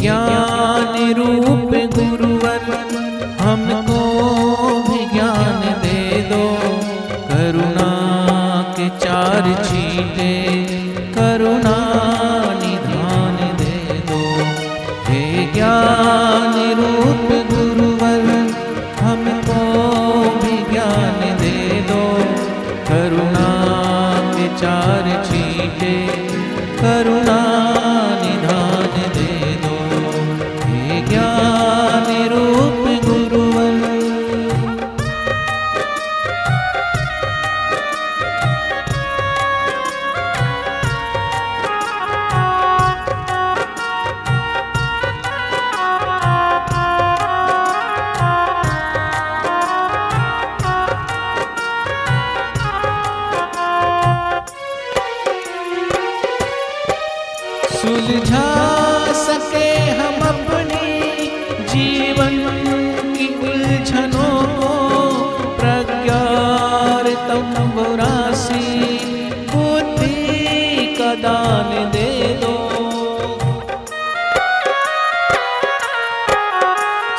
ज्ञान रूप गुरुवर हमको भी ज्ञान दे दो। करुणा के चार हम अपनी जीवन की उलझनों को प्रज्ञातम राशि बुद्धि का दान दे दो।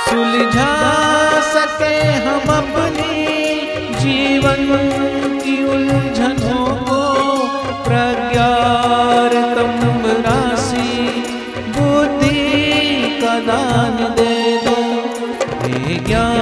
सुलझा सके हम अपनी जीवन दान दे दो हे ज्ञान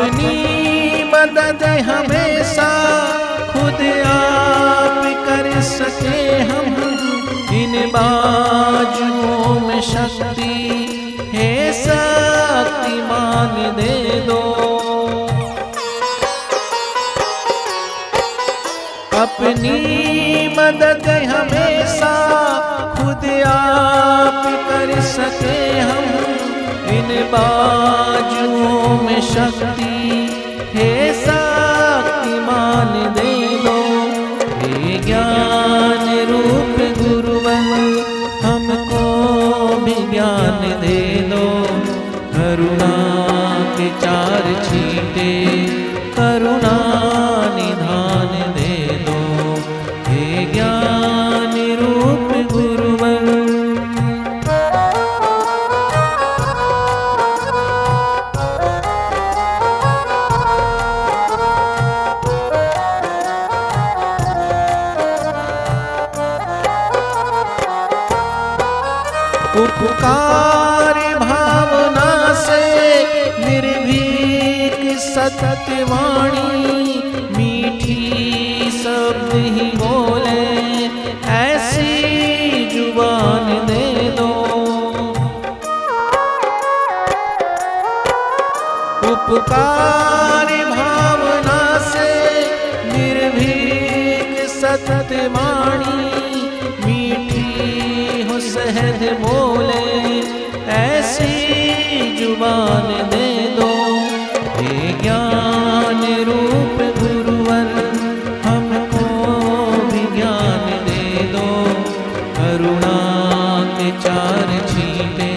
अपनी मदद हमेशा खुद आप कर सके हम इन बाजुओं में शक्ति। है शक्तिमान दे दो। अपनी मदद हमेशा खुद आप कर सके हम इन बाजुओं में शक्ति है शक्तिमान उपकार भावना से निर्भीक सत्यवाणी मीठी शब्द ही बोले, ऐसी ज़ुबान दे दो। उपकार भावना से निर्भीक सत्यवाणी मीठी हो सहज बोले ज़ुबान दे दो। हे ज्ञान रूप गुरुवर, हमको भी ज्ञान दे दो। करुणा के चार छीटे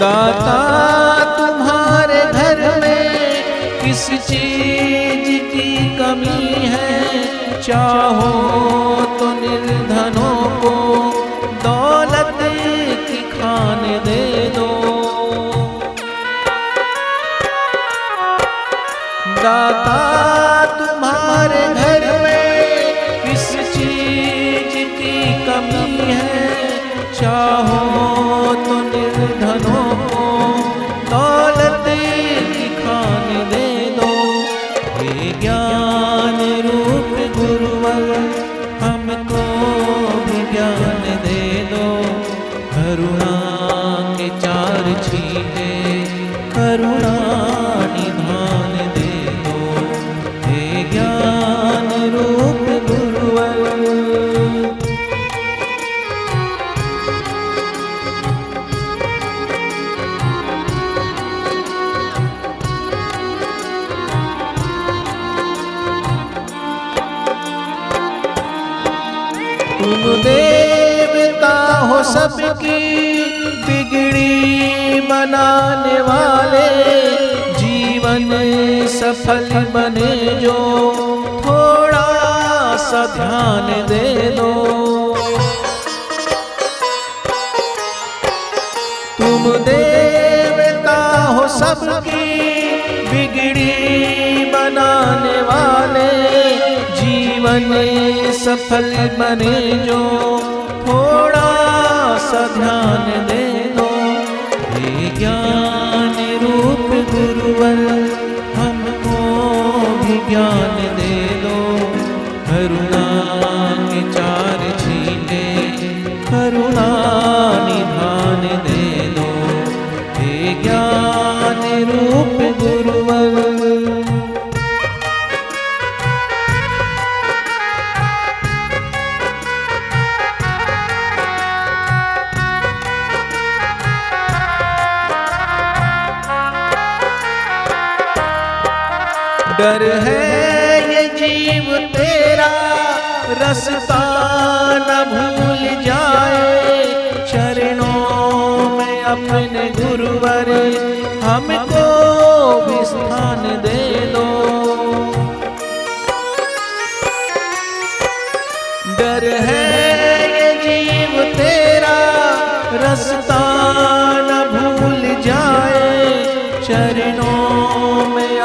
दाता तुम्हारे घर में किस चीज़ की कमी है? चाहो तो निर्धनों को दौलत की खाने दे दो। दाता तुम्हारे घर में किस चीज़ की कमी है? चाहो सबकी बिगड़ी बनाने वाले जीवन सफल बने जो थोड़ा सा ध्यान दे दो। तुम देवता हो सबकी बिगड़ी बनाने वाले जीवन सफल बने जो थोड़ा सा ध्यान दे दो। हे ज्ञान रूप गुरुवर, हमको भी ज्ञान दे दो। करुणा के चार छीने करुणा निधान दे दो। हे ज्ञान डर है ये जीव तेरा रसता न भूल जाए चरणों में अपने गुरुवर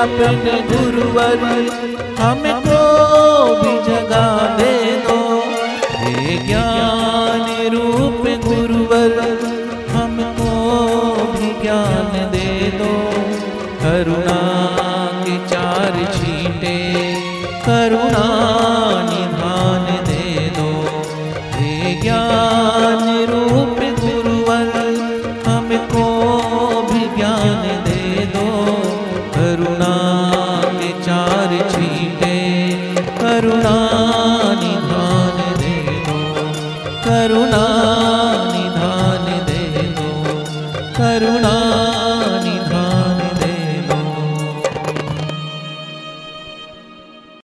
अपने गुरुवर, हमको भी जगा दे दो। हे ज्ञान रूप गुरुवर, हमको भी ज्ञान दे दो। करुणा के चार छीटे, करुणा मीटे करुणा